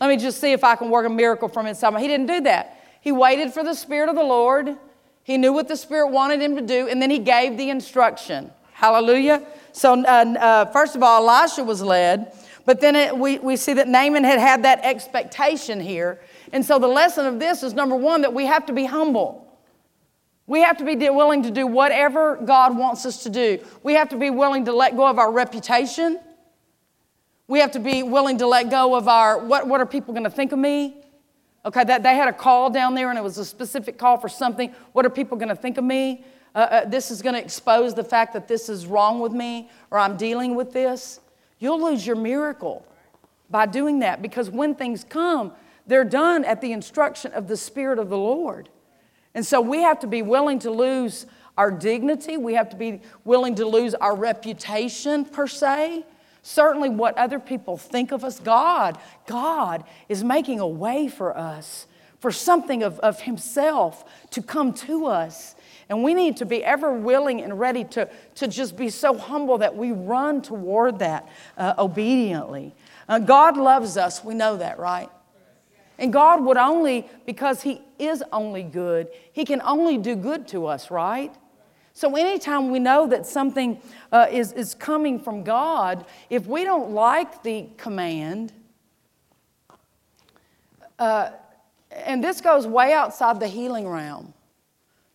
Let me just see if I can work a miracle from inside. He didn't do that. He waited for the Spirit of the Lord. He knew what the Spirit wanted him to do, and then he gave the instruction. Hallelujah. So, uh, uh, first of all, Elisha was led, but then it, we, we see that Naaman had had that expectation here. And so, the lesson of this is number one, that we have to be humble. We have to be willing to do whatever God wants us to do. We have to be willing to let go of our reputation. We have to be willing to let go of our, what, what are people going to think of me? Okay, that they had a call down there and it was a specific call for something. What are people going to think of me? Uh, uh, this is going to expose the fact that this is wrong with me or I'm dealing with this. You'll lose your miracle by doing that because when things come, they're done at the instruction of the Spirit of the Lord. And so we have to be willing to lose our dignity. We have to be willing to lose our reputation, per se. Certainly, what other people think of us. God, God is making a way for us, for something of, of Himself to come to us. And we need to be ever willing and ready to, to just be so humble that we run toward that uh, obediently. Uh, God loves us. We know that, right? And God would only, because He is only good, He can only do good to us, right? So anytime we know that something uh, is, is coming from God, if we don't like the command, uh, and this goes way outside the healing realm.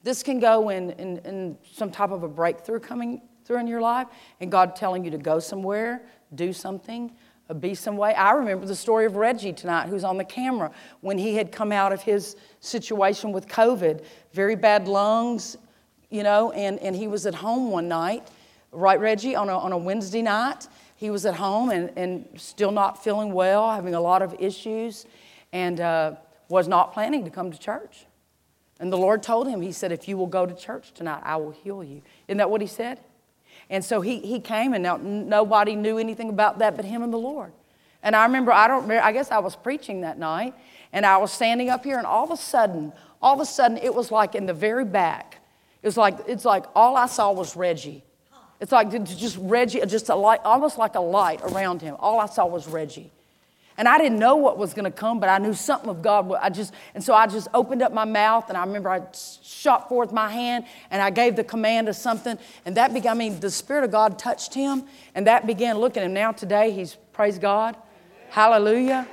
This can go in, in, in some type of a breakthrough coming through in your life, and God telling you to go somewhere, do something be some way. I remember the story of Reggie tonight, who's on the camera, when he had come out of his situation with COVID, very bad lungs, you know, and, and he was at home one night, right, Reggie, on a, on a Wednesday night. He was at home and, and still not feeling well, having a lot of issues, and uh, was not planning to come to church. And the Lord told him, He said, If you will go to church tonight, I will heal you. Isn't that what He said? And so he, he came, and now nobody knew anything about that but him and the Lord. And I remember, I don't remember, I guess I was preaching that night, and I was standing up here, and all of a sudden, all of a sudden, it was like in the very back. It was like, it's like all I saw was Reggie. It's like just Reggie, just a light, almost like a light around him. All I saw was Reggie. And I didn't know what was going to come, but I knew something of God. I just, and so I just opened up my mouth, and I remember I shot forth my hand, and I gave the command of something, and that began. I mean, the Spirit of God touched him, and that began looking. And now today, he's praise God, Hallelujah.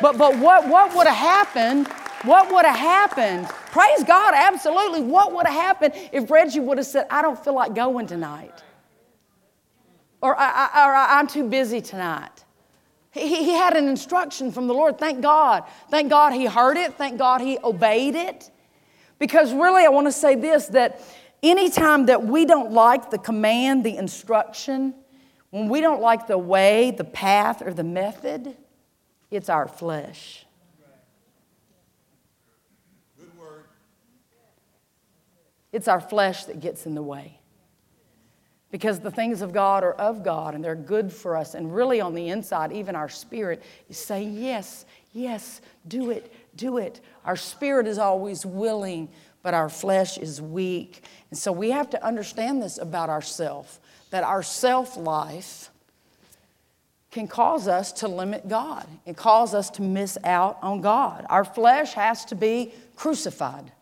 But but what what would have happened? What would have happened? Praise God, absolutely. What would have happened if Reggie would have said, "I don't feel like going tonight," or, I, "I'm too busy tonight"? He, he had an instruction from the Lord. Thank God. Thank God he heard it. Thank God he obeyed it. Because really, I want to say this that anytime that we don't like the command, the instruction, when we don't like the way, the path, or the method, it's our flesh. Good word. It's our flesh that gets in the way because the things of God are of God and they're good for us. And really, on the inside, even our spirit is saying, Yes, yes, do it, do it. Our spirit is always willing, but our flesh is weak. And so we have to understand this about ourselves that our self life can cause us to limit God. It cause us to miss out on God. Our flesh has to be crucified.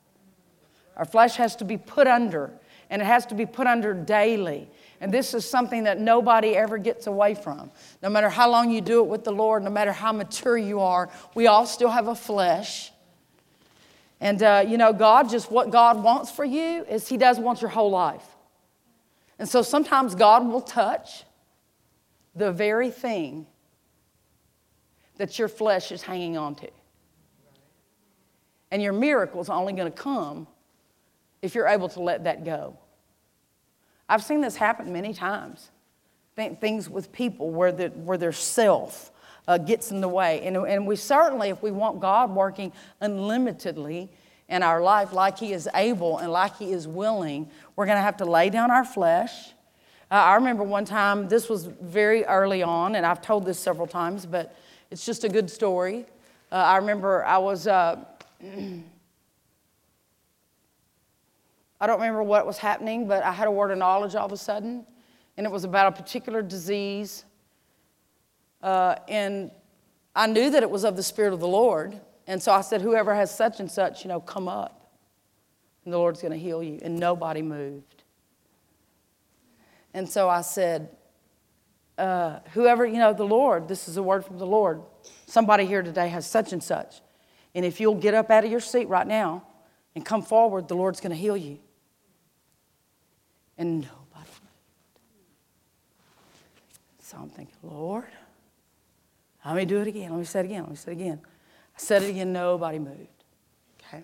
Our flesh has to be put under, and it has to be put under daily. And this is something that nobody ever gets away from. No matter how long you do it with the Lord, no matter how mature you are, we all still have a flesh. And, uh, you know, God, just what God wants for you is He does want your whole life. And so sometimes God will touch the very thing that your flesh is hanging on to. And your miracle is only going to come if you're able to let that go. I've seen this happen many times. things with people where, the, where their self uh, gets in the way. And, and we certainly, if we want God working unlimitedly in our life like He is able and like He is willing, we're going to have to lay down our flesh. Uh, I remember one time, this was very early on, and I've told this several times, but it's just a good story. Uh, I remember I was. *clears throat* I don't remember what was happening, but I had a word of knowledge all of a sudden, and it was about a particular disease. Uh, and I knew that it was of the Spirit of the Lord. And so I said, Whoever has such and such, you know, come up, and the Lord's going to heal you. And nobody moved. And so I said, uh, Whoever, you know, the Lord, this is a word from the Lord. Somebody here today has such and such. And if you'll get up out of your seat right now and come forward, the Lord's going to heal you. And nobody moved. So I'm thinking, Lord, let me do it again. Let me say it again. Let me say it again. I said it again, nobody moved. Okay?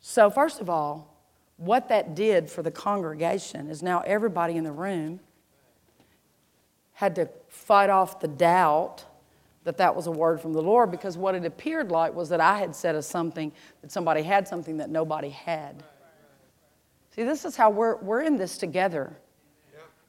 So, first of all, what that did for the congregation is now everybody in the room had to fight off the doubt that that was a word from the Lord because what it appeared like was that I had said a something, that somebody had something that nobody had. See, this is how we're, we're in this together.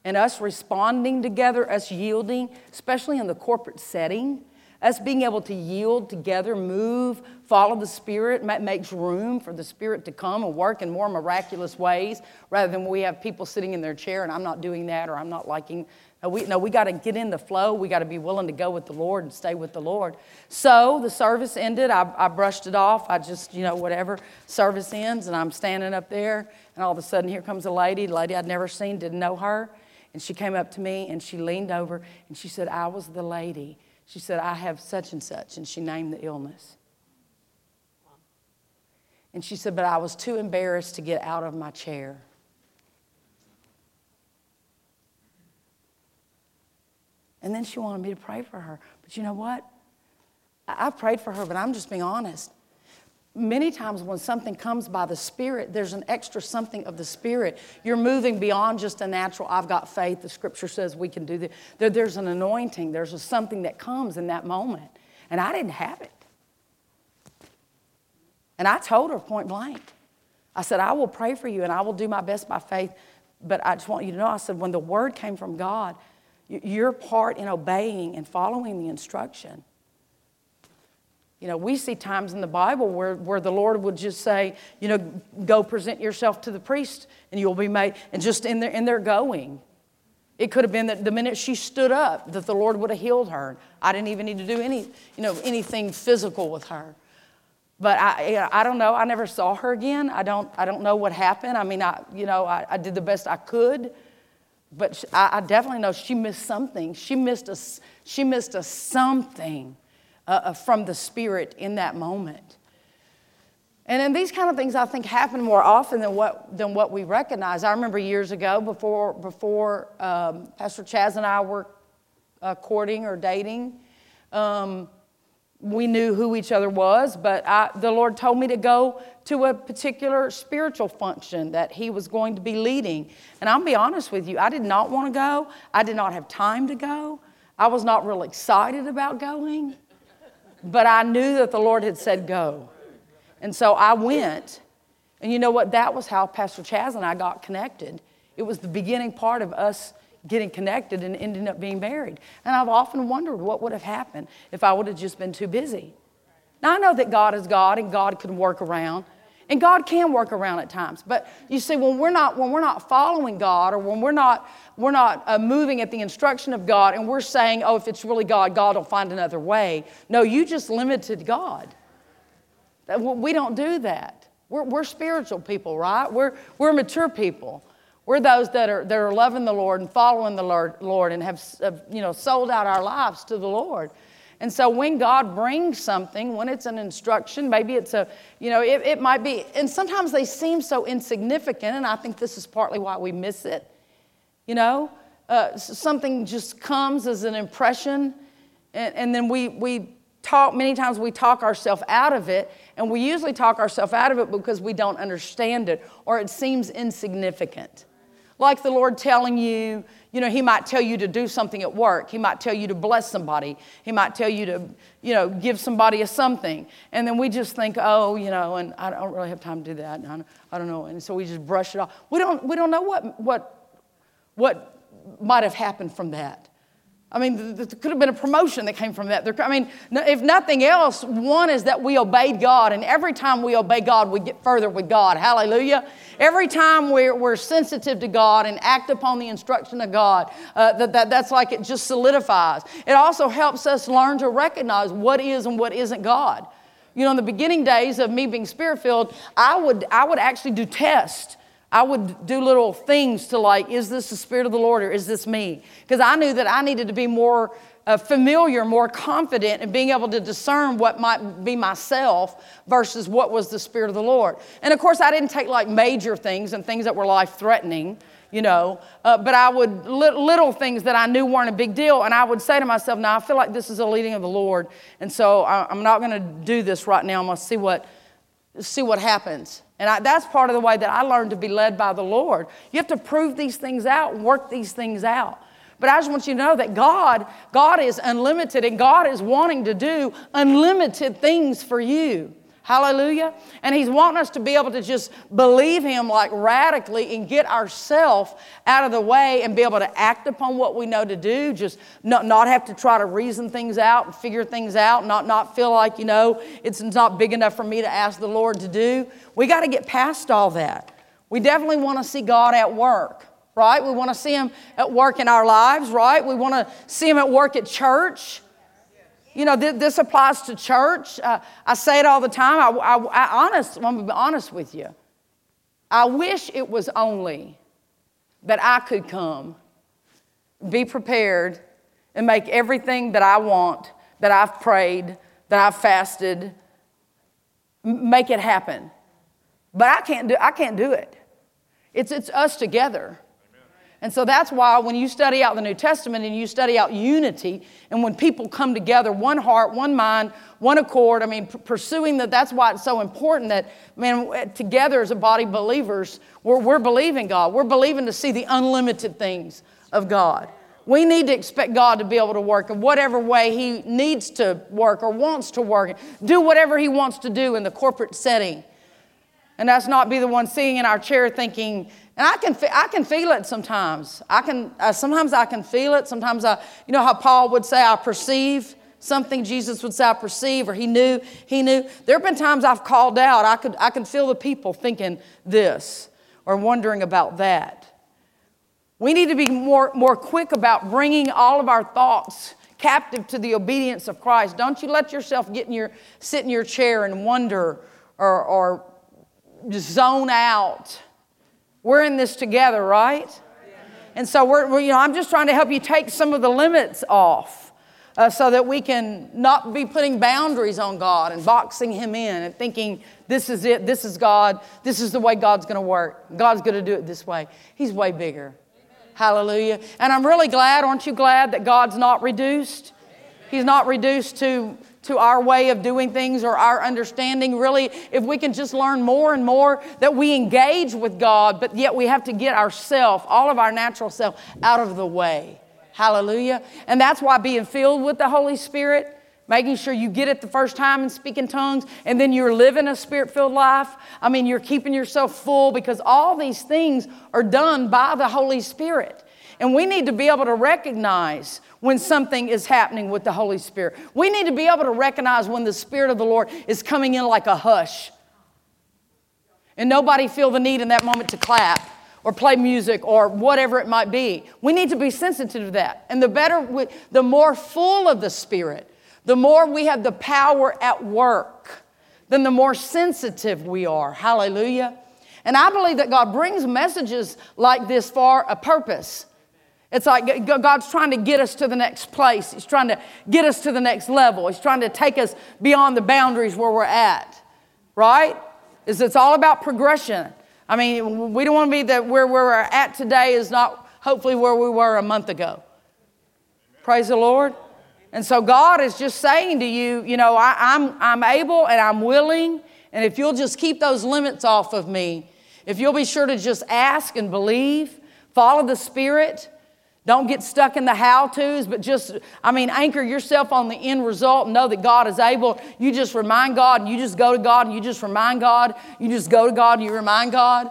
And us responding together, us yielding, especially in the corporate setting, us being able to yield together, move, follow the Spirit, makes room for the Spirit to come and work in more miraculous ways rather than we have people sitting in their chair and I'm not doing that or I'm not liking. No, we, no, we got to get in the flow. We got to be willing to go with the Lord and stay with the Lord. So the service ended. I, I brushed it off. I just, you know, whatever. Service ends and I'm standing up there and all of a sudden here comes a lady, a lady I'd never seen, didn't know her. And she came up to me and she leaned over and she said, I was the lady she said, I have such and such, and she named the illness. And she said, but I was too embarrassed to get out of my chair. And then she wanted me to pray for her. But you know what? I've prayed for her, but I'm just being honest many times when something comes by the Spirit, there's an extra something of the Spirit. You're moving beyond just a natural, I've got faith. The scripture says we can do this. There, there's an anointing, there's a something that comes in that moment. And I didn't have it. And I told her point blank. I said, I will pray for you and I will do my best by faith. But I just want you to know, I said, when the word came from God, your part in obeying and following the instruction you know, we see times in the Bible where, where the Lord would just say, you know, go present yourself to the priest and you'll be made, and just in their, in their going. It could have been that the minute she stood up, that the Lord would have healed her. I didn't even need to do any, you know, anything physical with her. But I, I don't know. I never saw her again. I don't, I don't know what happened. I mean, I, you know, I, I did the best I could. But I, I definitely know she missed something. She missed a, she missed a something uh, uh, from the Spirit in that moment. And then these kind of things I think happen more often than what, than what we recognize. I remember years ago, before, before um, Pastor Chaz and I were uh, courting or dating, um, we knew who each other was, but I, the Lord told me to go to a particular spiritual function that He was going to be leading. And I'll be honest with you, I did not want to go. I did not have time to go. I was not real excited about going. But I knew that the Lord had said go. And so I went. And you know what? That was how Pastor Chaz and I got connected. It was the beginning part of us getting connected and ending up being married. And I've often wondered what would have happened if I would have just been too busy. Now, I know that God is God and God can work around. And God can work around at times. But you see, when we're not, when we're not following God or when we're not, we're not uh, moving at the instruction of God and we're saying, oh, if it's really God, God will find another way. No, you just limited God. We don't do that. We're, we're spiritual people, right? We're, we're mature people. We're those that are, that are loving the Lord and following the Lord, Lord and have, have you know, sold out our lives to the Lord. And so when God brings something, when it's an instruction, maybe it's a, you know, it, it might be, and sometimes they seem so insignificant, and I think this is partly why we miss it. You know, uh, something just comes as an impression, and, and then we, we talk, many times we talk ourselves out of it, and we usually talk ourselves out of it because we don't understand it or it seems insignificant. Like the Lord telling you, you know, He might tell you to do something at work. He might tell you to bless somebody. He might tell you to, you know, give somebody a something. And then we just think, oh, you know, and I don't really have time to do that. And I don't know. And so we just brush it off. We don't, we don't know what, what, what might have happened from that. I mean, there could have been a promotion that came from that. I mean, if nothing else, one is that we obeyed God, and every time we obey God, we get further with God. Hallelujah. Every time we're, we're sensitive to God and act upon the instruction of God, uh, that, that, that's like it just solidifies. It also helps us learn to recognize what is and what isn't God. You know, in the beginning days of me being spirit filled, I would, I would actually do tests I would do little things to like, is this the Spirit of the Lord or is this me? Because I knew that I needed to be more uh, familiar, more confident in being able to discern what might be myself versus what was the Spirit of the Lord. And of course, I didn't take like major things and things that were life threatening, you know, uh, but I would, li- little things that I knew weren't a big deal. And I would say to myself, now I feel like this is a leading of the Lord. And so I, I'm not going to do this right now. I'm going to see what, see what happens. And I, that's part of the way that I learned to be led by the Lord. You have to prove these things out and work these things out. But I just want you to know that God, God is unlimited and God is wanting to do unlimited things for you. Hallelujah. And He's wanting us to be able to just believe Him like radically and get ourselves out of the way and be able to act upon what we know to do. Just not, not have to try to reason things out and figure things out, not, not feel like, you know, it's not big enough for me to ask the Lord to do. We got to get past all that. We definitely want to see God at work right? We want to see Him at work in our lives, right? We want to see Him at work at church. You know, th- this applies to church. Uh, I say it all the time. I, I, I honest, I'm going to be honest with you. I wish it was only that I could come, be prepared, and make everything that I want, that I've prayed, that I've fasted, make it happen. But I can't do, I can't do it. It's, it's us together. And so that's why when you study out the New Testament and you study out unity, and when people come together, one heart, one mind, one accord, I mean, p- pursuing that, that's why it's so important that, man, eh, together as a body of believers, we're, we're believing God. We're believing to see the unlimited things of God. We need to expect God to be able to work in whatever way He needs to work or wants to work, do whatever He wants to do in the corporate setting. And that's not be the one sitting in our chair thinking, and I can, I can feel it sometimes. I can, uh, sometimes I can feel it. Sometimes I, you know how Paul would say, I perceive something. Jesus would say, I perceive, or he knew, he knew. There have been times I've called out. I, could, I can feel the people thinking this or wondering about that. We need to be more, more quick about bringing all of our thoughts captive to the obedience of Christ. Don't you let yourself get in your, sit in your chair and wonder or, or zone out we're in this together, right? And so we're, we're, you know, I'm just trying to help you take some of the limits off uh, so that we can not be putting boundaries on God and boxing Him in and thinking, this is it, this is God, this is the way God's going to work. God's going to do it this way. He's way bigger. Hallelujah. And I'm really glad, aren't you glad, that God's not reduced? He's not reduced to to our way of doing things or our understanding. Really, if we can just learn more and more that we engage with God, but yet we have to get ourself, all of our natural self, out of the way. Hallelujah. And that's why being filled with the Holy Spirit, making sure you get it the first time and speak in tongues, and then you're living a spirit filled life. I mean, you're keeping yourself full because all these things are done by the Holy Spirit. And we need to be able to recognize when something is happening with the Holy Spirit. We need to be able to recognize when the Spirit of the Lord is coming in like a hush. And nobody feel the need in that moment to clap or play music or whatever it might be. We need to be sensitive to that. And the better, we, the more full of the Spirit, the more we have the power at work, then the more sensitive we are. Hallelujah. And I believe that God brings messages like this for a purpose. It's like God's trying to get us to the next place. He's trying to get us to the next level. He's trying to take us beyond the boundaries where we're at, right? Is it's all about progression. I mean, we don't want to be that where, we're at today is not hopefully where we were a month ago. Praise the Lord. And so God is just saying to you, you know, I, I'm, I'm able and I'm willing, and if you'll just keep those limits off of me, if you'll be sure to just ask and believe, follow the Spirit, don't get stuck in the how to's, but just, I mean, anchor yourself on the end result and know that God is able. You just remind God and you just go to God and you just remind God. You just go to God and you remind God.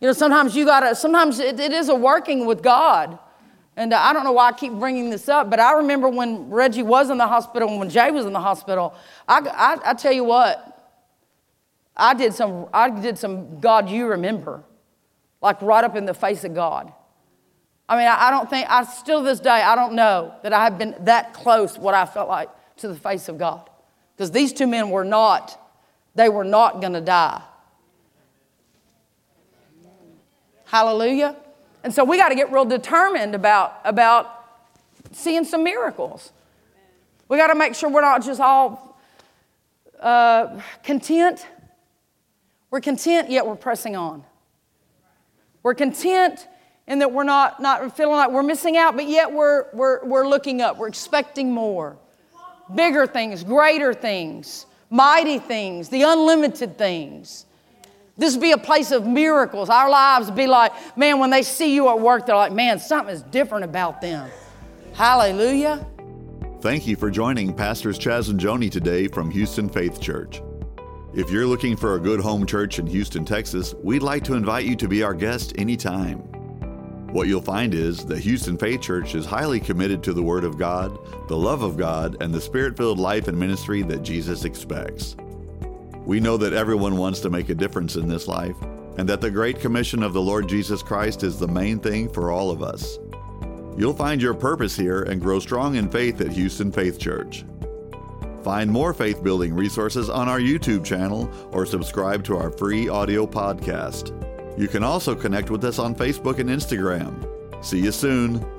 You know, sometimes you got to, sometimes it, it is a working with God. And I don't know why I keep bringing this up, but I remember when Reggie was in the hospital and when Jay was in the hospital, I, I, I tell you what, I did some, I did some God you remember, like right up in the face of God. I mean, I, don't think, I still this day, I don't know that I have been that close, what I felt like, to the face of God. Because these two men were not, they were not going to die. Hallelujah. And so we got to get real determined about, about seeing some miracles. We got to make sure we're not just all uh, content. We're content, yet we're pressing on. We're content in that we're not, not feeling like we're missing out, but yet we're, we're, we're looking up. We're expecting more. Bigger things, greater things, mighty things, the unlimited things. This be a place of miracles. Our lives be like, man, when they see you at work, they're like, man, something is different about them. Hallelujah. Thank you for joining Pastors Chaz and Joni today from Houston Faith Church. If you're looking for a good home church in Houston, Texas, we'd like to invite you to be our guest anytime. What you'll find is the Houston Faith Church is highly committed to the Word of God, the love of God, and the spirit filled life and ministry that Jesus expects. We know that everyone wants to make a difference in this life, and that the Great Commission of the Lord Jesus Christ is the main thing for all of us. You'll find your purpose here and grow strong in faith at Houston Faith Church. Find more faith building resources on our YouTube channel or subscribe to our free audio podcast. You can also connect with us on Facebook and Instagram. See you soon.